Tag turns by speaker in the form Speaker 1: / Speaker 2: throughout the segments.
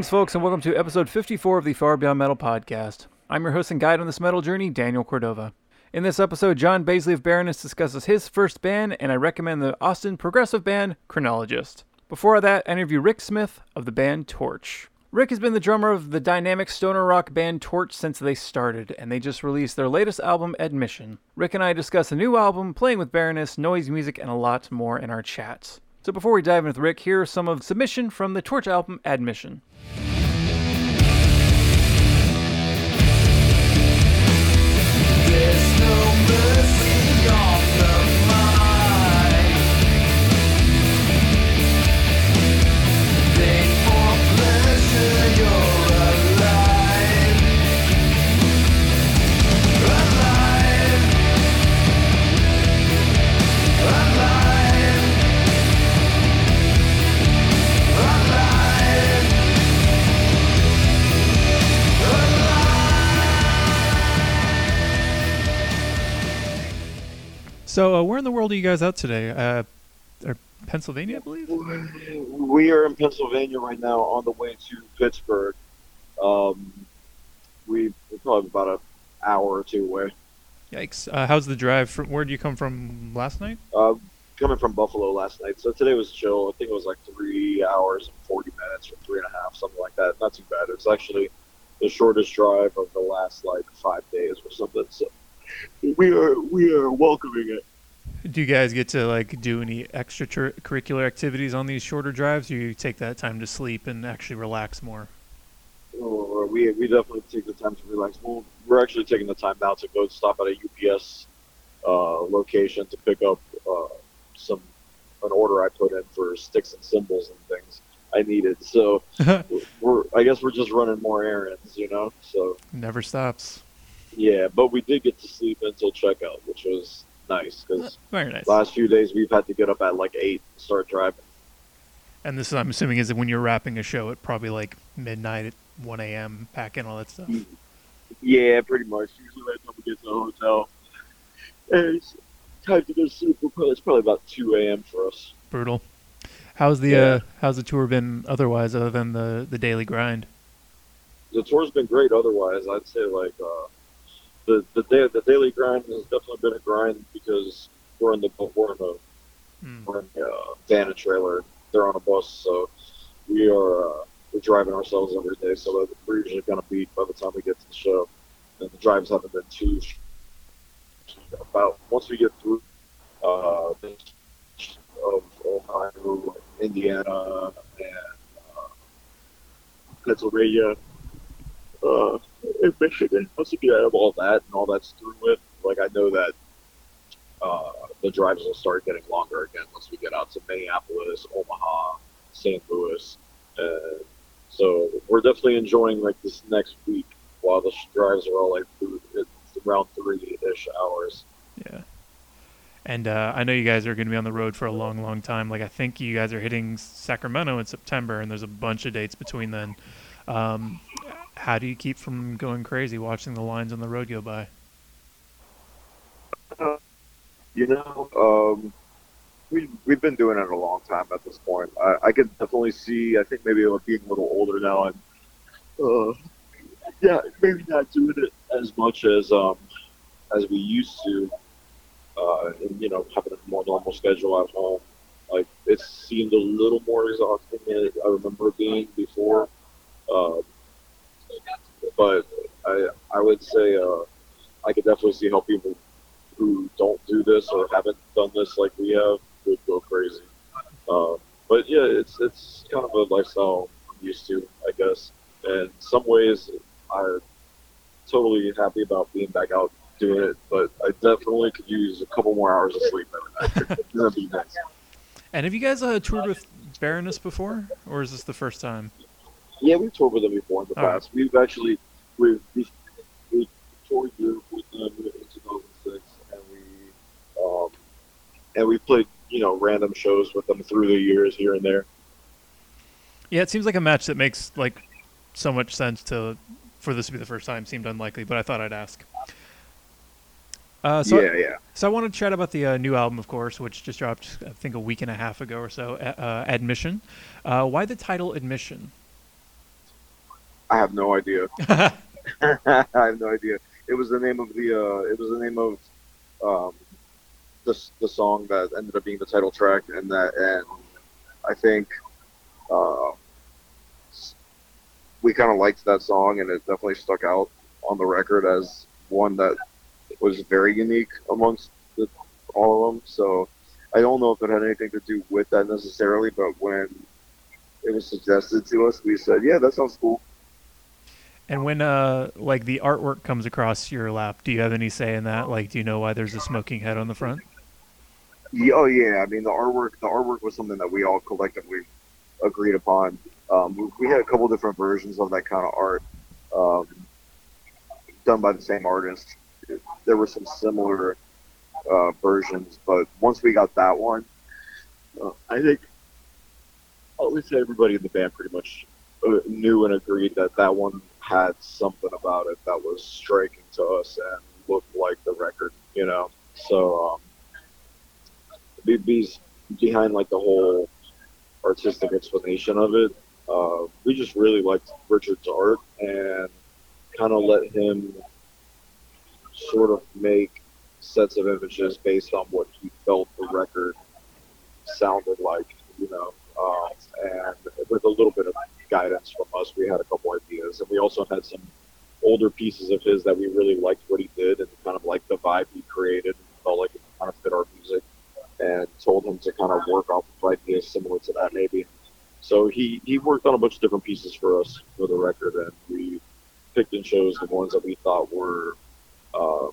Speaker 1: Greetings, folks, and welcome to episode 54 of the Far Beyond Metal podcast. I'm your host and guide on this metal journey, Daniel Cordova. In this episode, John Baizley of Baroness discusses his first band, and I recommend the Austin progressive band Chronologist. Before that, I interview Rick Smith of the band Torche. Rick has been the drummer of the dynamic stoner rock band Torche since they started, and they just released their latest album, Admission. Rick and I discuss a new album, playing with Baroness, noise music, and a lot more in our chats. So before we dive in with Rick, here are some of submission from the Torche album Admission.
Speaker 2: There's no mercy
Speaker 3: So, uh, where in the world are you guys out today? Uh, Pennsylvania, I believe.
Speaker 4: We are in Pennsylvania right now on the way to Pittsburgh. Um, we, we're probably about an hour or two away.
Speaker 3: Yikes! Uh, how's the drive? From where did you come from last night?
Speaker 4: Uh, coming from Buffalo last night, so today was chill. I think it was like three hours and 40 minutes or three and a half, something like that. Not too bad. It's actually the shortest drive of the last like five days or something. So we are we are welcoming it.
Speaker 3: Do you guys get to like do any extracurricular activities on these shorter drives, or you take that time to sleep and actually relax more?
Speaker 4: Or we we definitely take the time to relax. Well, we're actually taking the time now to go stop at a UPS uh, location to pick up uh, some an order I put in for sticks and symbols and things I needed. So we're I guess we're just running more errands, you know. So
Speaker 3: Never stops.
Speaker 4: Yeah, but we did get to sleep until checkout, which was nice because
Speaker 3: Very nice.
Speaker 4: last few days we've had to get up at like eight and start driving.
Speaker 3: And this, I'm assuming, is when you're wrapping a show at probably like midnight at 1 a.m. packing all that stuff.
Speaker 4: Yeah, pretty much. Usually by the time we get to the hotel, it's time to go to sleep. It's probably about two a.m. for us.
Speaker 3: Brutal. How's the
Speaker 4: Yeah.
Speaker 3: uh, how's the tour been otherwise, other than the the daily grind?
Speaker 4: The tour's been great. Otherwise, I'd say like uh, the the day the daily grind has definitely been a grind because we're in the we're in a
Speaker 3: Hmm.
Speaker 4: we're in a uh, van and trailer. They're on a bus, so we are uh, we're driving ourselves every day. So we're usually gonna beat by the time we get to the show. And the drives haven't been too about once we get through uh, of Ohio, Indiana, and uh, Pennsylvania, uh, Michigan. Once we get out of all that and all that's through with, like I know that uh, the drives will start getting longer again once we get out to Minneapolis, Omaha, St. Louis, so we're definitely enjoying like this next week while the drives are all like through, around three ish hours.
Speaker 3: Yeah. And uh, I know you guys are going to be on the road for a long, long time. Like I think you guys are hitting Sacramento in September, and there's a bunch of dates between then. Um, how do you keep from going crazy watching the lines on the road go by?
Speaker 4: You know, um, we we've been doing it a long time at this point. I, I can definitely see. I think maybe being a little older now, and uh, yeah, maybe not doing it as much as um as we used to. Uh, and you know, having a more normal schedule at home, like it seemed a little more exhausting than I remember being before. Um, but I I would say uh, I could definitely see how people who don't do this or haven't done this like we have would go crazy. Uh, but yeah, it's it's kind of a lifestyle I'm used to, I guess. And some ways, I'm totally happy about being back out doing it. But I definitely could use a couple more hours of sleep every night. That'd be nice.
Speaker 3: And have you guys uh, toured with Baroness before, or is this the first time?
Speaker 4: Yeah, we've toured with them before in the
Speaker 3: All right.
Speaker 4: past. We've actually we've, we've we toured Europe with them in 2006, and we um, and we played you know random shows with them through the years here and there.
Speaker 3: Yeah, it seems like a match that makes like so much sense to for this to be the first time. Seemed unlikely, but I thought I'd ask. Uh, so
Speaker 4: yeah, yeah.
Speaker 3: So I wanted to chat about the uh, new album, of course, which just dropped, I think, a week and a half ago or so. Uh, uh, Admission. Uh, why the title Admission?
Speaker 4: I have no idea. I have no idea. It was the name of the. Uh, it was the name of um, the the song that ended up being the title track, and that and I think uh, we kind of liked that song, and it definitely stuck out on the record as one that was very unique amongst the, all of them. So I don't know if it had anything to do with that necessarily, but when it was suggested to us, we said, "Yeah, that sounds cool."
Speaker 3: And when uh like the artwork comes across your lap, do you have any say in that? Like, do you know why there's a smoking head on the front?
Speaker 4: Yeah, oh yeah, I mean the artwork. The artwork was something that we all collectively agreed upon. Um, we, we had a couple different versions of that kind of art um, done by the same artist. There were some similar uh, versions, but once we got that one, uh, I think at least everybody in the band pretty much uh, knew and agreed that that one had something about it that was striking to us and looked like the record, you know. So um, be- be- behind like the whole artistic explanation of it, uh, we just really liked Richard's art and kind of let him sort of make sets of images based on what he felt the record sounded like, you know. Um, and with a little bit of guidance from us, we had a couple ideas, and we also had some older pieces of his that we really liked what he did and kind of liked the vibe he created and felt like it kind of fit our music and told him to kind of work off of ideas similar to that maybe. So he, he worked on a bunch of different pieces for us for the record and we picked and chose the ones that we thought were uh,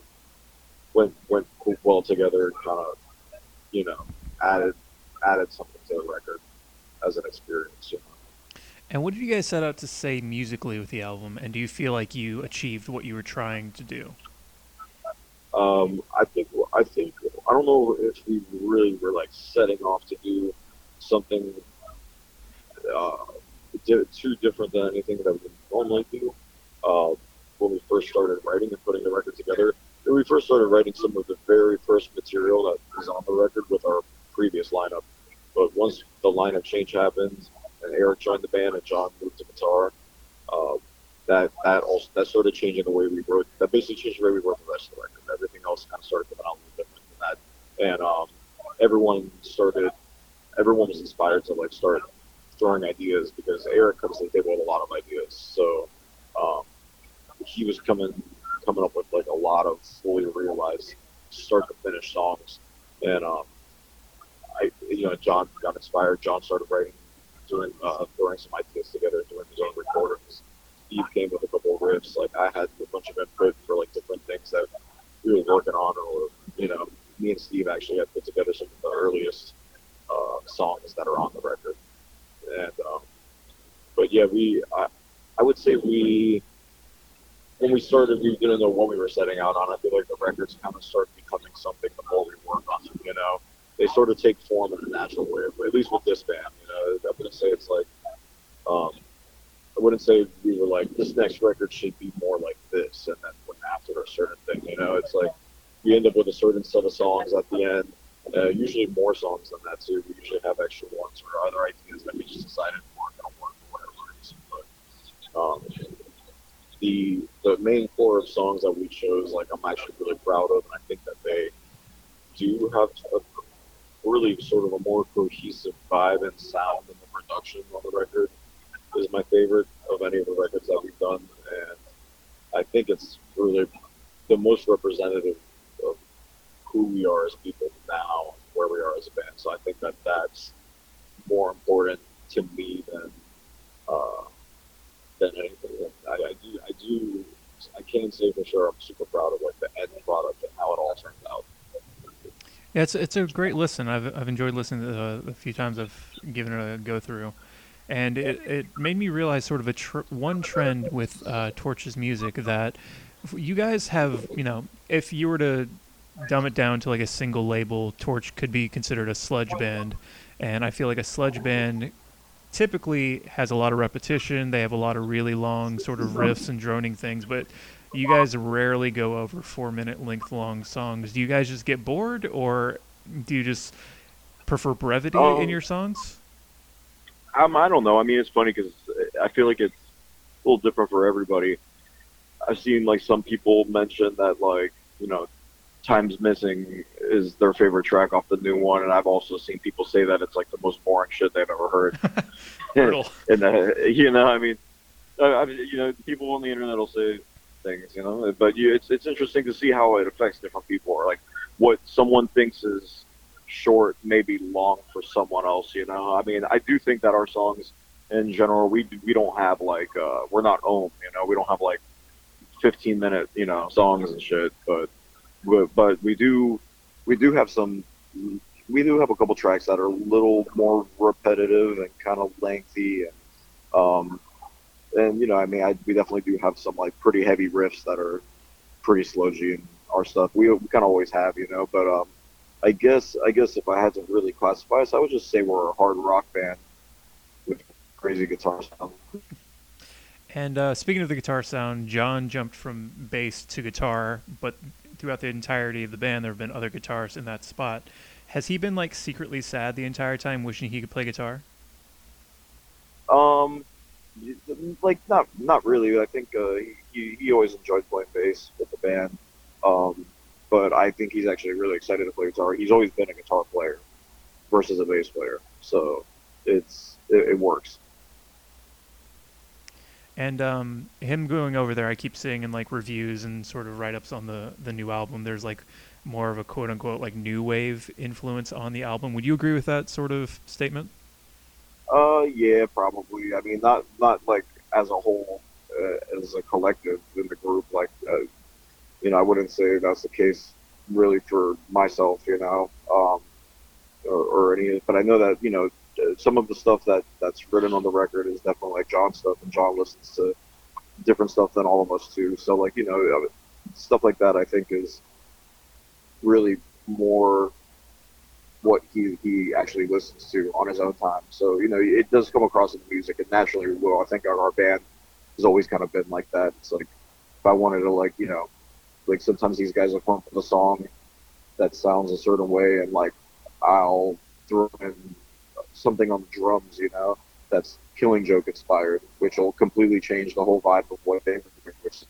Speaker 4: went went well together and kind of you know added added something to the record as an experience. You know?
Speaker 3: And what did you guys set out to say musically with the album? And do you feel like you achieved what you were trying to do?
Speaker 4: Um, I think I think I don't know if we really were like setting off to do something uh, too different than anything that we normally do. Uh, when we first started writing and putting the record together, when we first started writing some of the very first material that was on the record with our previous lineup. But once the lineup change happened and Eric joined the band and John moved to guitar, uh, that that also that started changing the way we wrote. That basically changed the way we wrote the rest of the record. Everything else kind of started coming out a little different than that, and um, everyone started. Everyone was inspired to like start throwing ideas because Eric comes to the table with a lot of ideas. So um, he was coming coming up with like a lot of fully realized start to finish songs, and um, I you know John got inspired. John started writing, doing uh, throwing some ideas together, doing his own recordings. Steve came with a couple of riffs. Like I had a bunch of input for like different things that we were working on, or you know, me and Steve actually had put together some of the earliest uh, songs that are on the record. And um, but yeah, we I, I would say we when we started, we didn't know what we were setting out on. I feel like the records kind of start becoming something the more we work on them. You know, they sort of take form in a natural way. At least with this band, you know, I wouldn't say it's like um, I wouldn't say we were like this next record should be more like this, and then went after a certain thing. You know, it's like we end up with a certain set of songs at the end. Uh, usually more songs than that too. We usually have extra ones or other ideas that we just decided weren't going to work for whatever reason. But um, the the main core of songs that we chose, like I'm actually really proud of, and I think that they do have a really sort of a more cohesive vibe and sound in the production on the record is my favorite of any of the records that we've done, and I think it's really the most representative of who we are as people now, where we are as a band. So I think that that's more important to me than uh, than anything. I, I do, I do, I can say for sure I'm super proud of like the end product and how it all turned out.
Speaker 3: Yeah, it's it's a great listen. I've I've enjoyed listening to the, the few times I've given it a go through, and it, it made me realize sort of a tr- one trend with uh, Torche's music that you guys have. You know, if you were to dumb it down to like a single label, Torche could be considered a sludge band, and I feel like a sludge band typically has a lot of repetition. They have a lot of really long sort of riffs and droning things, but you guys rarely go over four minute length long songs. Do you guys just get bored, or do you just prefer brevity
Speaker 4: Um,
Speaker 3: in your songs?
Speaker 4: Um, I don't know. I mean, it's funny because I feel like it's a little different for everybody. I've seen like some people mention that like you know, "Time's Missing" is their favorite track off the new one, and I've also seen people say that it's like the most boring shit they've ever heard.
Speaker 3: Brutal.
Speaker 4: and uh, you know, I mean, I, I, you know, people on the internet will say things, you know, but you, it's it's interesting to see how it affects different people, or like what someone thinks is short may be long for someone else. You know, I mean, I do think that our songs, in general, we we don't have like uh, we're not Om, you know, we don't have like 15 minute you know songs and shit, but but, but we do we do have some. We do have a couple tracks that are a little more repetitive and kind of lengthy, and um, and you know, I mean, I, we definitely do have some like pretty heavy riffs that are pretty G in our stuff. We, we kind of always have, you know. But um, I guess I guess if I had to really classify us, I would just say we're a hard rock band with crazy guitar sound.
Speaker 3: And uh, speaking of the guitar sound, John jumped from bass to guitar, but throughout the entirety of the band, there have been other guitarists in that spot. Has he been like secretly sad the entire time, wishing he could play guitar?
Speaker 4: Um, like not not really. I think uh, he he always enjoyed playing bass with the band. Um, but I think he's actually really excited to play guitar. He's always been a guitar player versus a bass player, so it's it, it works.
Speaker 3: And um, him going over there, I keep seeing in like reviews and sort of write ups on the the new album. There's like more of a quote unquote like new wave influence on the album. Would you agree with that sort of statement?
Speaker 4: Uh, yeah, probably. I mean, not not like as a whole, uh, as a collective in the group. Like, uh, you know, I wouldn't say that's the case really for myself. You know, um, or, or any. But I know that you know some of the stuff that that's written on the record is definitely like John stuff, and John listens to different stuff than all of us too. So like you know, uh, stuff like that I think is really more what he, he actually listens to on his own time. So, you know, it does come across in the music and naturally will. I think our, our band has always kind of been like that. It's like, if I wanted to like, you know, like sometimes these guys will come up with a song that sounds a certain way and like, I'll throw in something on the drums, you know, that's Killing Joke inspired, which will completely change the whole vibe of what they were doing, which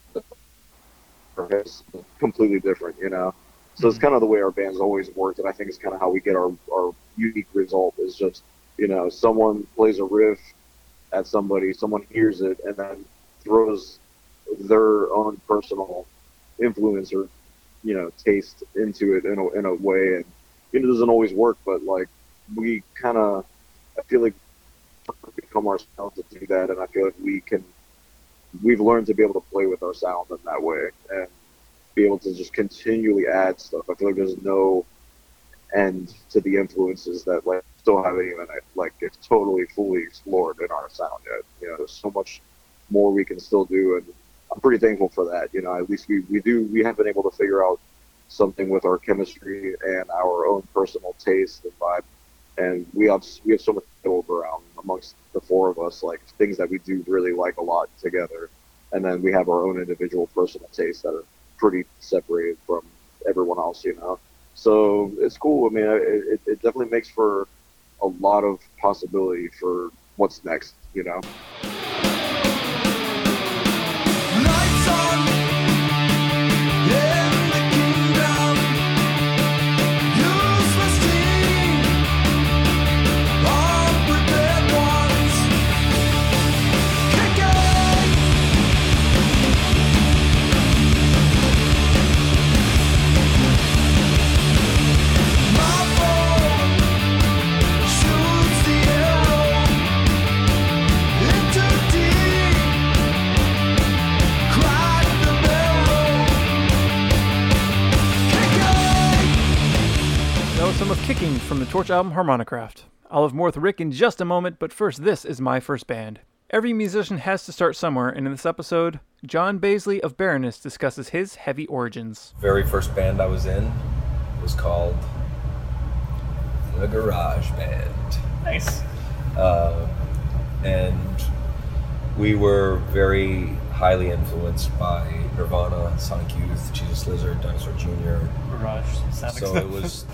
Speaker 4: is completely different, you know. So it's hmm. kind of the way our band's always worked, and I think it's kind of how we get our, our unique result is just, you know, someone plays a riff at somebody, someone hears it, and then throws their own personal influence or, you know, taste into it in a, in a way. And, you know, it doesn't always work, but, like, we kind of, I feel like become ourselves to do that, and I feel like we can, we've learned to be able to play with our sound in that way. And, be able to just continually add stuff. I feel like there's no end to the influences that like still haven't even like it's totally fully explored in our sound yet. You know, there's so much more we can still do, and I'm pretty thankful for that. You know, at least we we do we have been able to figure out something with our chemistry and our own personal taste and vibe, and we have we have so much to around amongst the four of us, like things that we do really like a lot together, and then we have our own individual personal tastes that are pretty separated from everyone else, you know. So it's cool. I mean, it, it definitely makes for a lot of possibility for what's next, you know.
Speaker 1: Torche album Harmonicraft. I'll have more with Rick in just a moment, but first, this is my first band. Every musician has to start somewhere, and in this episode, John Baizley of Baroness discusses his heavy origins.
Speaker 5: very first band I was in was called the Garage Band.
Speaker 3: Nice.
Speaker 5: Uh, and we were very highly influenced by Nirvana, Sonic Youth, Jesus Lizard, Dinosaur Jr.
Speaker 3: Garage
Speaker 5: So it was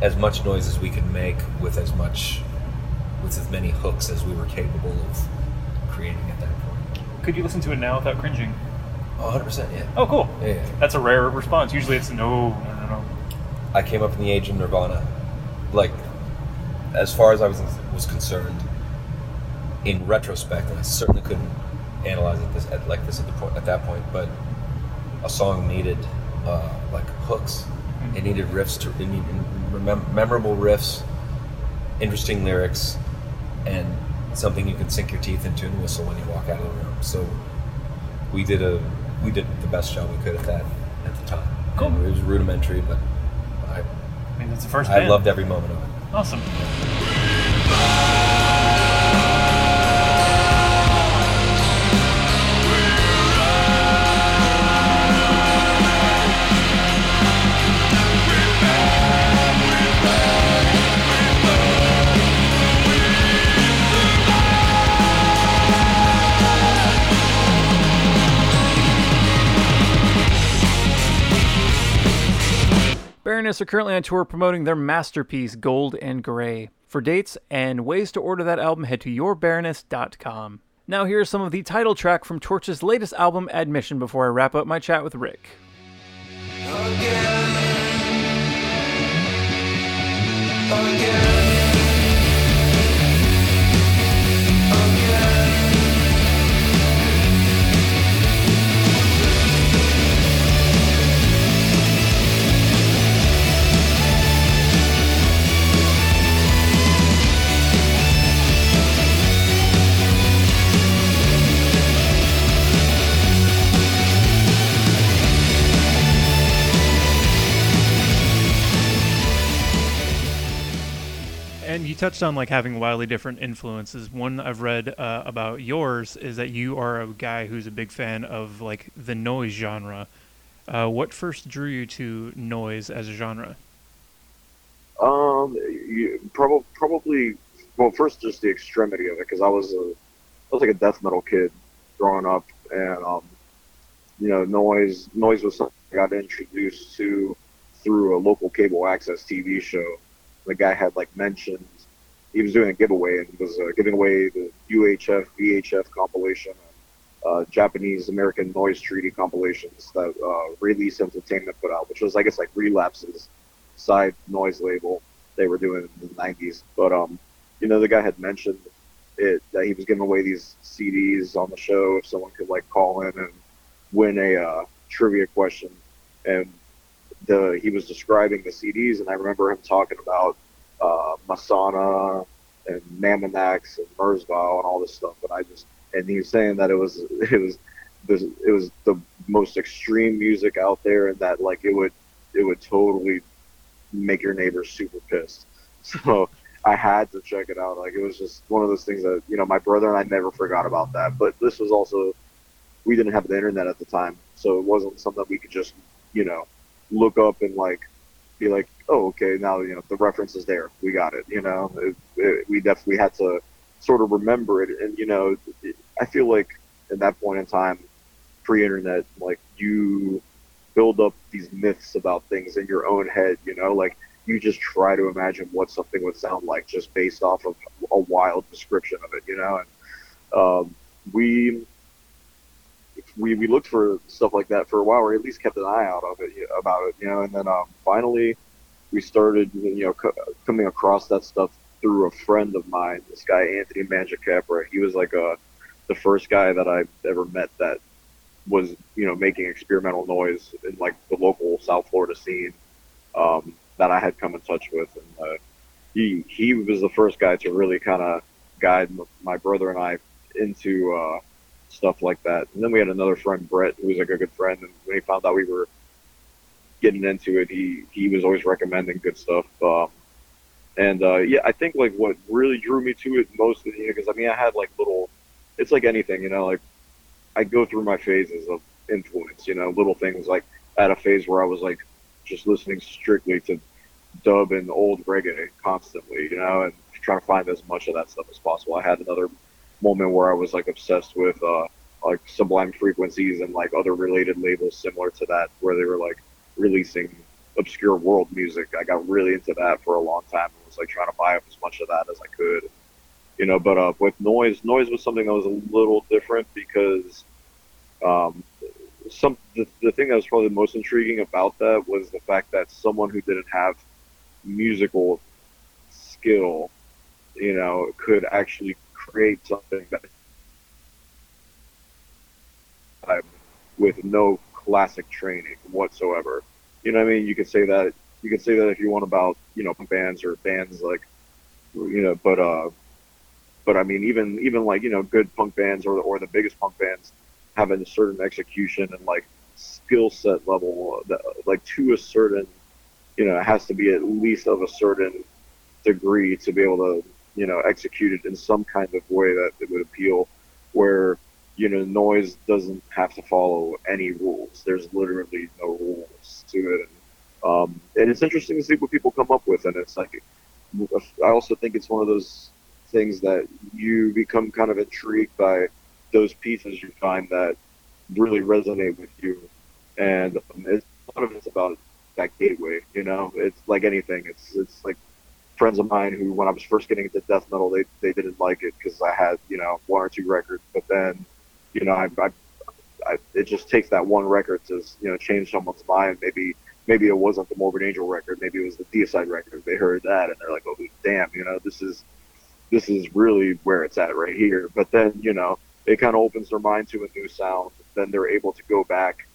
Speaker 5: as much noise as we could make with as much, with as many hooks as we were capable of creating at that point.
Speaker 3: could you listen to it now without cringing?
Speaker 5: Oh, 100 percent yeah.
Speaker 3: Oh, cool.
Speaker 5: yeah. yeah.
Speaker 3: That's a rare response. Usually it's no, no, no, no.
Speaker 5: I came up in the age of Nirvana. Like, as far as I was was concerned, in retrospect, and I certainly couldn't analyze it this at, like this at the point at that point. But a song needed uh, like hooks. Mm-hmm. It needed riffs to it needed memorable riffs, interesting lyrics, and something you can sink your teeth into and whistle when you walk out of the room. So we did a we did the best job we could at that at the time.
Speaker 3: Cool.
Speaker 5: And it was rudimentary, but I
Speaker 3: I mean, it's the first
Speaker 5: I
Speaker 3: band.
Speaker 5: loved every moment of it.
Speaker 3: Awesome.
Speaker 1: Baroness are currently on tour promoting their masterpiece, Gold and Gray. For dates and ways to order that album, head to yourbaroness.com. Now, here's some of the title track from Torche's latest album, Admission, before I wrap up my chat with Rick.
Speaker 3: And you touched on like having wildly different influences. One I've read uh, about yours is that you are a guy who's a big fan of like the noise genre. Uh, what first drew you to noise as a genre?
Speaker 4: Um, you, probably. Well, first, just the extremity of it, because I was a, I was like a death metal kid growing up, and um, you know, noise, noise was something I got introduced to through a local cable access TV show. The guy had like mentioned he was doing a giveaway and he was uh, giving away the UHF VHF compilation, uh, Japanese American Noise Treaty compilations that uh, Release Entertainment put out, which was I guess like Relapse's side noise label they were doing in the 90s. But um, you know, the guy had mentioned it that he was giving away these CDs on the show if someone could like call in and win a uh, trivia question, and the he was describing the CDs, and I remember him talking about uh, Masonna and Mamonax and Merzbow and all this stuff, and I just and he was saying that it was it was it was the most extreme music out there, and that like it would it would totally make your neighbors super pissed. So I had to check it out. Like it was just one of those things that you know my brother and I never forgot about that. But this was also we didn't have the internet at the time, so it wasn't something we could just you know look up and like be like, oh okay, now you know the reference is there, we got it. You know, it, it, we definitely had to sort of remember it, and you know, I feel like at that point in time, pre-internet, like you build up these myths about things in your own head. You know, like you just try to imagine what something would sound like just based off of a wild description of it. You know, and um, we we we looked for stuff like that for a while, or at least kept an eye out of it about it. You know, and then um, finally we started you know co- coming across that stuff through a friend of mine, this guy Anthony Manjacapra. He was like a the first guy that I ever met that was you know making experimental noise in like the local South Florida scene um, that I had come in touch with, and uh, he he was the first guy to really kind of guide my brother and I into uh, stuff like that. And then we had another friend, Brett, who was like a good friend, and when he found out we were getting into it, he he was always recommending good stuff. Um, and uh, yeah, I think like what really drew me to it most, you know, because I mean I had like little, it's like anything, you know, like I go through my phases of influence, you know, little things like I had a phase where I was like just listening strictly to dub and old reggae constantly, you know, and trying to find as much of that stuff as possible. I had another moment where I was like obsessed with uh, like Sublime Frequencies and like other related labels similar to that, where they were like releasing obscure world music. I got really into that for a long time and was like trying to buy up as much of that as I could. you know. But uh, with noise, noise was something that was a little different because um, some the, the thing that was probably the most intriguing about that was the fact that someone who didn't have musical skill, you know, could actually create something that um, with no classic training whatsoever. You know what I mean? You could say that you could say that if you want about you know bands or bands like you know, but uh, but I mean even even like you know good punk bands or or the biggest punk bands having a certain execution and like skill set level that like to a certain you know it has to be at least of a certain degree to be able to you know executed in some kind of way that it would appeal where you know noise doesn't have to follow any rules. There's literally no rules to it. And, um, and it's interesting to see what people come up with. And it's like i also think it's one of those things that you become kind of intrigued by those pieces you find that really resonate with you. And um, it's, a lot of it's about that gateway you know? It's like anything. It's it's like friends of mine who when i was first getting into death metal they, they didn't like it because i had you know one or two records. But then you know I, I, I it just takes that one record to you know change someone's mind. Maybe maybe it wasn't the morbid angel record. Maybe it was the deicide record. They heard that and they're like oh damn you know this is this is really where it's at right here. But then you know it kind of opens their mind to a new sound. Then they're able to go back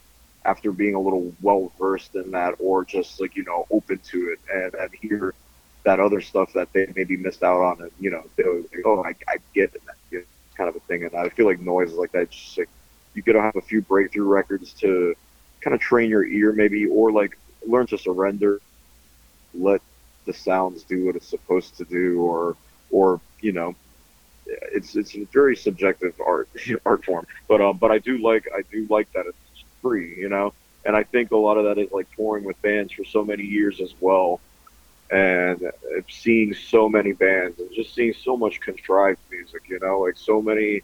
Speaker 4: after being a little well versed in that or just like you know open to it and, and hear that other stuff that they maybe missed out on and you know they would think, oh I, I get it you know, kind of a thing. And i feel like noise is like that just like you gotta have a few breakthrough records to kind of train your ear maybe or like learn to surrender let the sounds do what it's supposed to do or or you know it's it's a very subjective art art form. But um but i do like i do like that it's free you know? And i think a lot of that is like touring with bands for so many years as well and seeing so many bands and just seeing so much contrived music you know like so many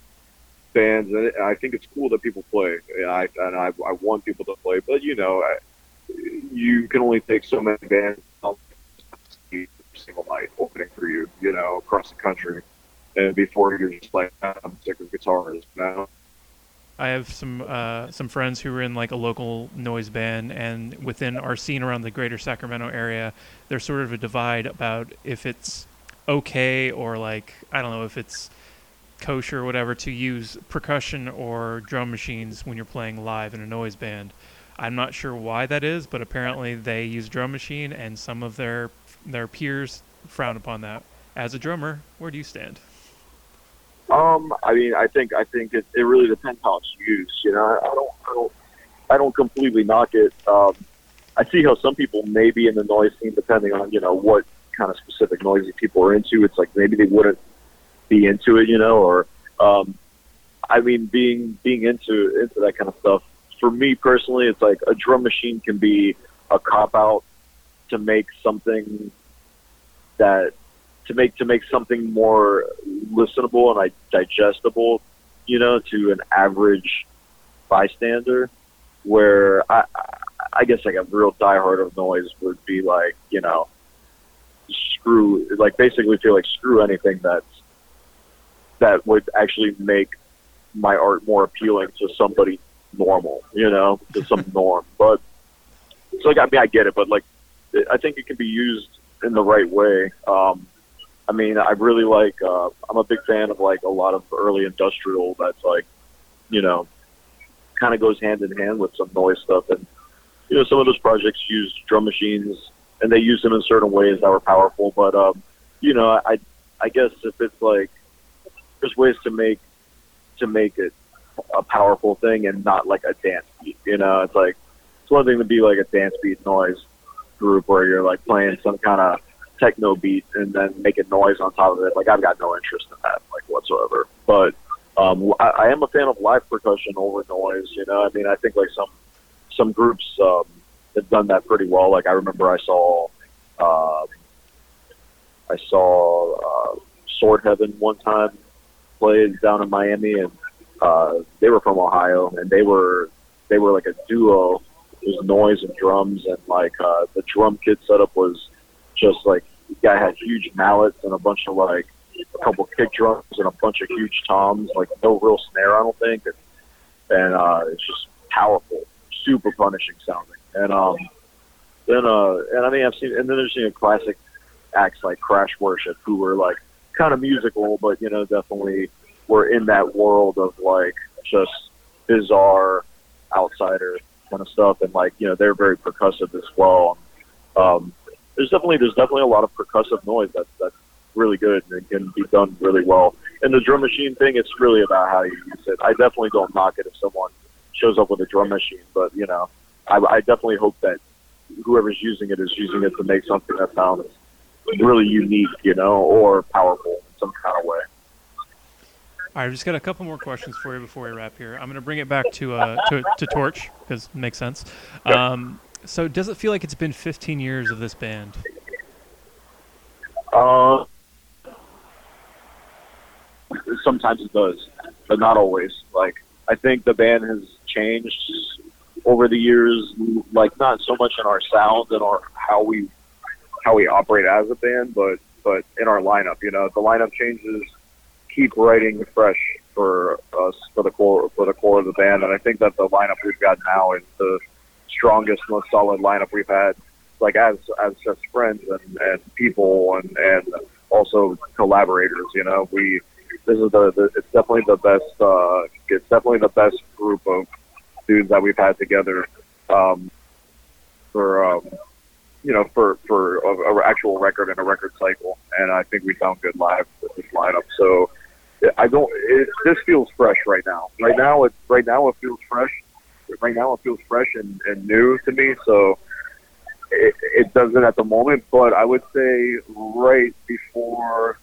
Speaker 4: bands and i think it's cool that people play. I, and I, I want people to play but you know I, you can only take so many bands single night opening for you you know across the country. And before you're just like i'm sick of guitars you know
Speaker 3: I have some uh, some friends who are in like a local noise band, and within our scene around the greater Sacramento area, there's sort of a divide about if it's okay or like I don't know if it's kosher or whatever to use percussion or drum machines when you're playing live in a noise band. I'm not sure why that is, but apparently they use drum machine, and some of their their peers frown upon that. As a drummer, where do you stand?
Speaker 4: Um, I mean, I think I think it, it really depends how it's used. You know, I don't I don't I don't completely knock it. Um, I see how some people may be in the noise scene, depending on you know what kind of specific noisy people are into. It's like maybe they wouldn't be into it, you know, or um, I mean, being being into into that kind of stuff. For me personally, it's like a drum machine can be a cop out to make something that to make to make something more listenable and digestible, you know, to an average bystander. Where I, I guess like a real diehard of noise would be like, you know, screw like basically feel like screw anything that's that would actually make my art more appealing to somebody normal, you know, to some norm. But so like I mean I get it, but like I think it can be used in the right way. Um, I mean, I really like. Uh, I'm a big fan of like a lot of early industrial. That's like, you know, kind of goes hand in hand with some noise stuff. And you know, some of those projects use drum machines, and they use them in certain ways that were powerful. But um, you know, I I guess if it's like there's ways to make to make it a powerful thing and not like a dance beat. You know, it's like it's one thing to be like a dance beat noise group where you're like playing some kind of techno beat and then making noise on top of it. Like I've got no interest in that like whatsoever. But um, I, I am a fan of live percussion over noise. You know, I mean, I think like some some groups um, have done that pretty well. Like I remember I saw uh, I saw uh, Sword Heaven one time played down in Miami, and uh, they were from Ohio, and they were they were like a duo. It was noise and drums, and like uh, the drum kit setup was just like the guy had huge mallets and a bunch of like a couple kick drums and a bunch of huge toms, like no real snare, I don't think, and, and uh, it's just powerful, super punishing sounding. And um, then uh, and I mean I've seen, and then there's you know classic acts like Crash Worship, who were like kind of musical, but you know definitely were in that world of like just bizarre outsider kind of stuff, and like you know they're very percussive as well. Um, there's definitely there's definitely a lot of percussive noise that's that's really good and can be done really well. And the drum machine thing, it's really about how you use it. I definitely don't knock it if someone shows up with a drum machine, but you know, I, I definitely hope that whoever's using it is using it to make something that sounds really unique, you know, or powerful in some kind of way.
Speaker 3: All right, I've just got a couple more questions for you before we wrap here. I'm going to bring it back to uh, to, to Torche because it makes sense. Um, so, does it feel like it's been 15 years of this band?
Speaker 4: Uh, sometimes it does, but not always. Like I think the band has changed over the years. Like not so much in our sound and our how we how we operate as a band, but but in our lineup. You know, the lineup changes keep writing fresh for us for the core for the core of the band, and I think that the lineup we've got now is the strongest, most solid lineup we've had. Like as as just friends and, and people and and also collaborators. You know, we this is the, the it's definitely the best uh, it's definitely the best group of dudes that we've had together um, for um, you know for for a, a actual record and a record cycle, and I think we sound good live with this lineup. So I don't. It, this feels fresh right now. Right now, it right now it feels fresh. Right now, it feels fresh and, and new to me. So it, it doesn't at the moment, but I would say right before,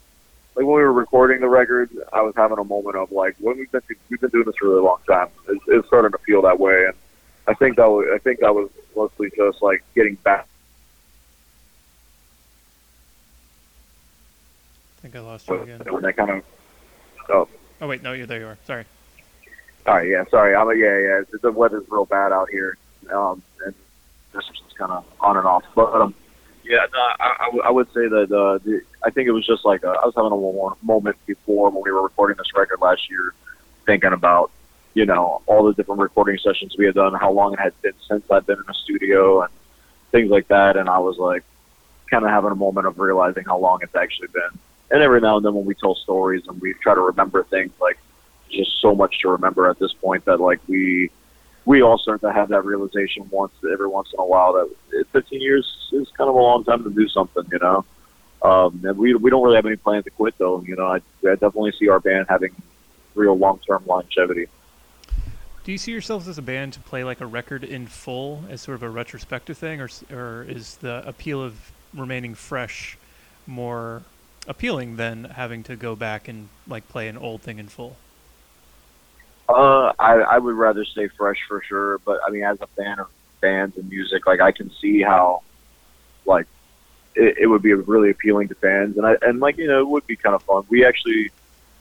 Speaker 4: like when we were recording the record, I was having a moment of like, when we've been we've been doing this for a really long time. It's, it's starting to feel that way, and I think that was, I think that was mostly just like getting back.
Speaker 3: I think I lost you again.
Speaker 4: When that kind of. Oh,
Speaker 3: Oh wait, no, you're there. You are. Sorry.
Speaker 4: All right. Yeah. Sorry. I'm. Yeah. Yeah. The weather's real bad out here, um, and this is kind of on and off. But um, yeah. No, I, I, w- I would say that uh, the, I think it was just like uh, I was having a mo- moment before when we were recording this record last year, thinking about you know all the different recording sessions we had done, how long it had been since I'd been in a studio, and things like that. And I was like, kind of having a moment of realizing how long it's actually been. And every now and then when we tell stories and we try to remember things, like just so much to remember at this point that like we we all start to have that realization once every once in a while that 15 years is kind of a long time to do something, you know. Um, and we we don't really have any plans to quit though. You know, I, I definitely see our band having real long term longevity.
Speaker 3: Do you see yourselves as a band to play like a record in full as sort of a retrospective thing, or or is the appeal of remaining fresh more appealing than having to go back and like play an old thing in full?
Speaker 4: Uh, I, I would rather stay fresh for sure, but I mean, as a fan of bands and music, like I can see how, like, it, it would be really appealing to fans, and I and like you know, it would be kind of fun. We actually,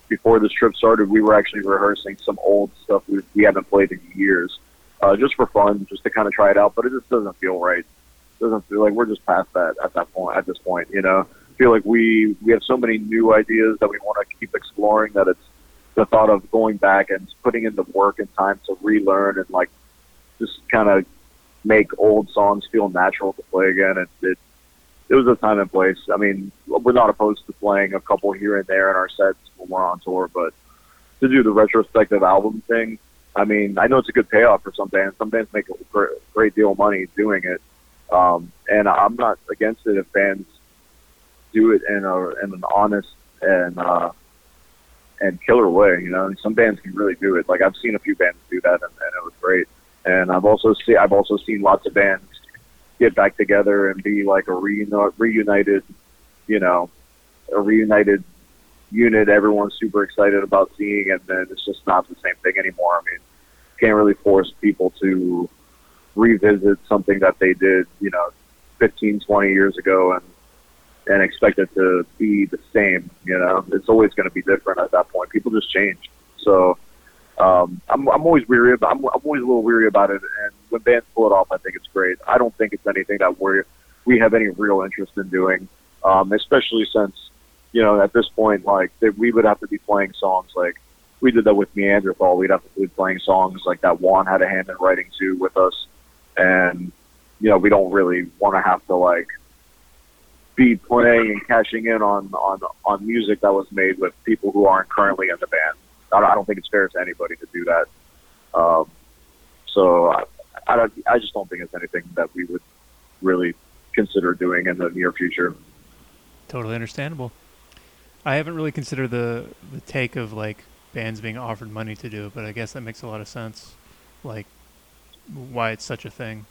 Speaker 4: before this trip started, we were actually rehearsing some old stuff we, we haven't played in years, uh, just for fun, just to kind of try it out. But it just doesn't feel right. It doesn't feel like we're just past that at that point. At this point, you know, I feel like we we have so many new ideas that we want to keep exploring that it's the thought of going back and putting in the work and time to relearn and like just kind of make old songs feel natural to play again. And it, it was a time and place. I mean, we're not opposed to playing a couple here and there in our sets when we're on tour, but to do the retrospective album thing, I mean, I know it's a good payoff for some bands. Some bands make a great, great deal of money doing it, um, and I'm not against it if bands do it in a in an honest and uh, and killer way. You know, some bands can really do it. Like I've seen a few bands do that, and, and it was great. And I've also seen I've also seen lots of bands get back together and be like a reuni- reunited, you know, a reunited unit. Everyone's super excited about seeing, and then it's just not the same thing anymore. I mean, can't really force people to revisit something that they did, you know, 15, 20 years ago, and and expect it to be the same. You know, it's always going to be different at that point. People just change. So um, I'm I'm always weary. About, I'm I'm always a little weary about it. And when bands pull it off, I think it's great. I don't think it's anything that we we have any real interest in doing, um, especially since you know, at this point, like that we would have to be playing songs like we did that with Meanderthal. We'd have to be playing songs like that Juan had a hand in writing too with us, and you know, we don't really want to have to like be playing and cashing in on on on music that was made with people who aren't currently in the band. I don't, I don't think it's fair to anybody to do that. Um, so I, I don't. I just don't think it's anything that we would really consider doing in the near future.
Speaker 3: Totally understandable. I haven't really considered the the take of like bands being offered money to do it, but I guess that makes a lot of sense. Like why it's such a thing.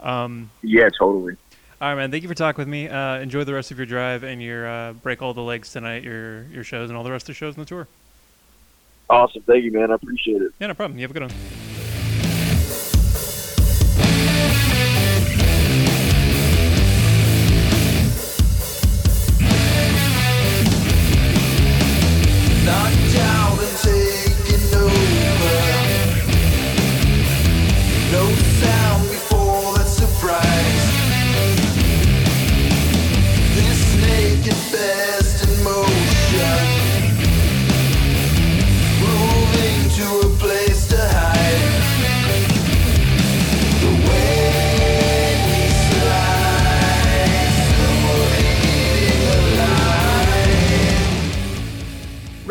Speaker 3: Um,
Speaker 4: Yeah, totally.
Speaker 3: All right, man. Thank you for talking with me. Uh, enjoy the rest of your drive and your uh, break all the legs tonight. Your your shows and all the rest of the shows on the tour.
Speaker 4: Awesome. Thank you, man. I appreciate it.
Speaker 3: Yeah, no problem. You have a good one.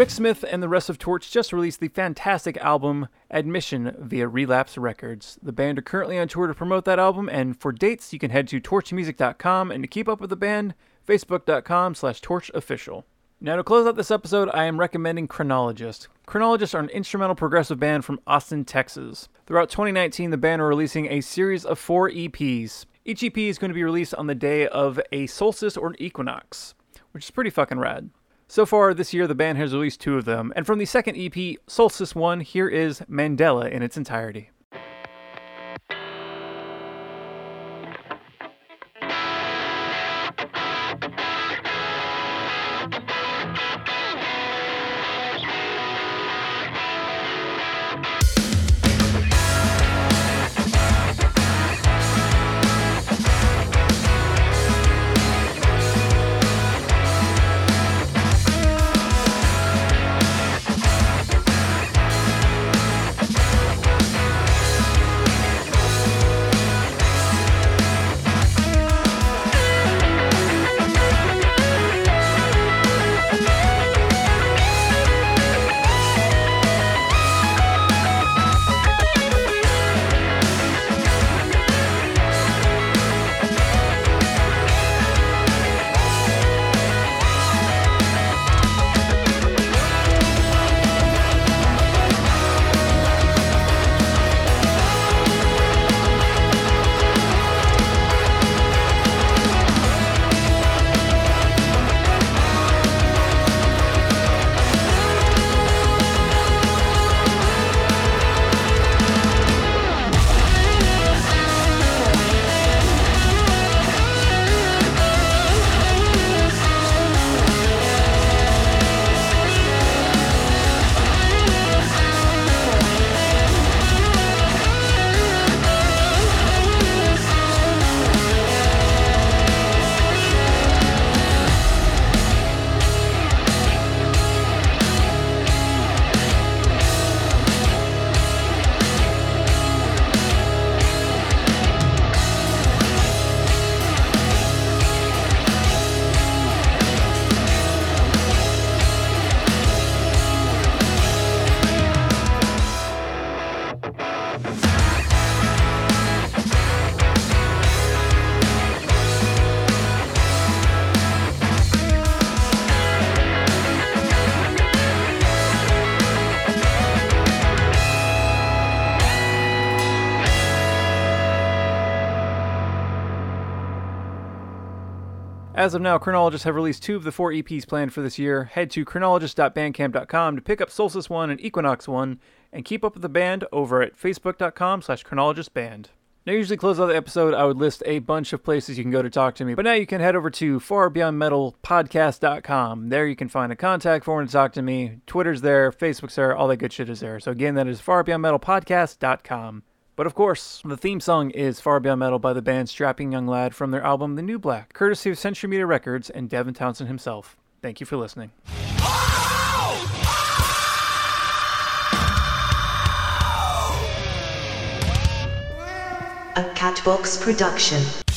Speaker 1: Rick Smith and the rest of Torche just released the fantastic album Admission via Relapse Records. The band are currently on tour to promote that album, and for dates, you can head to torchmusic.com, and to keep up with the band, facebook.com slash torchofficial. Now, to close out this episode, I am recommending Chronologist. Chronologist are an instrumental progressive band from Austin, Texas. Throughout 2019, the band are releasing a series of four EPs. Each EP is going to be released on the day of a solstice or an equinox, which is pretty fucking rad. So far this year, the band has released two of them, and from the second EP, Solstice 1, here is Mandela in its entirety. As of now, Chronologists have released two of the four EPs planned for this year. Head to chronologist.bandcamp.com to pick up Solstice 1 and Equinox 1, and keep up with the band over at facebook.com slash chronologistband. Now, usually close out the episode, I would list a bunch of places you can go to talk to me, but now you can head over to farbeyondmetalpodcast.com. There you can find a contact form to talk to me. Twitter's there, Facebook's there, all that good shit is there. So again, that is farbeyondmetalpodcast.com. But of course, the theme song is Far Beyond Metal by the band Strapping Young Lad from their album The New Black, courtesy of Century Media Records and Devin Townsend himself. Thank you for listening.
Speaker 6: Catbox production.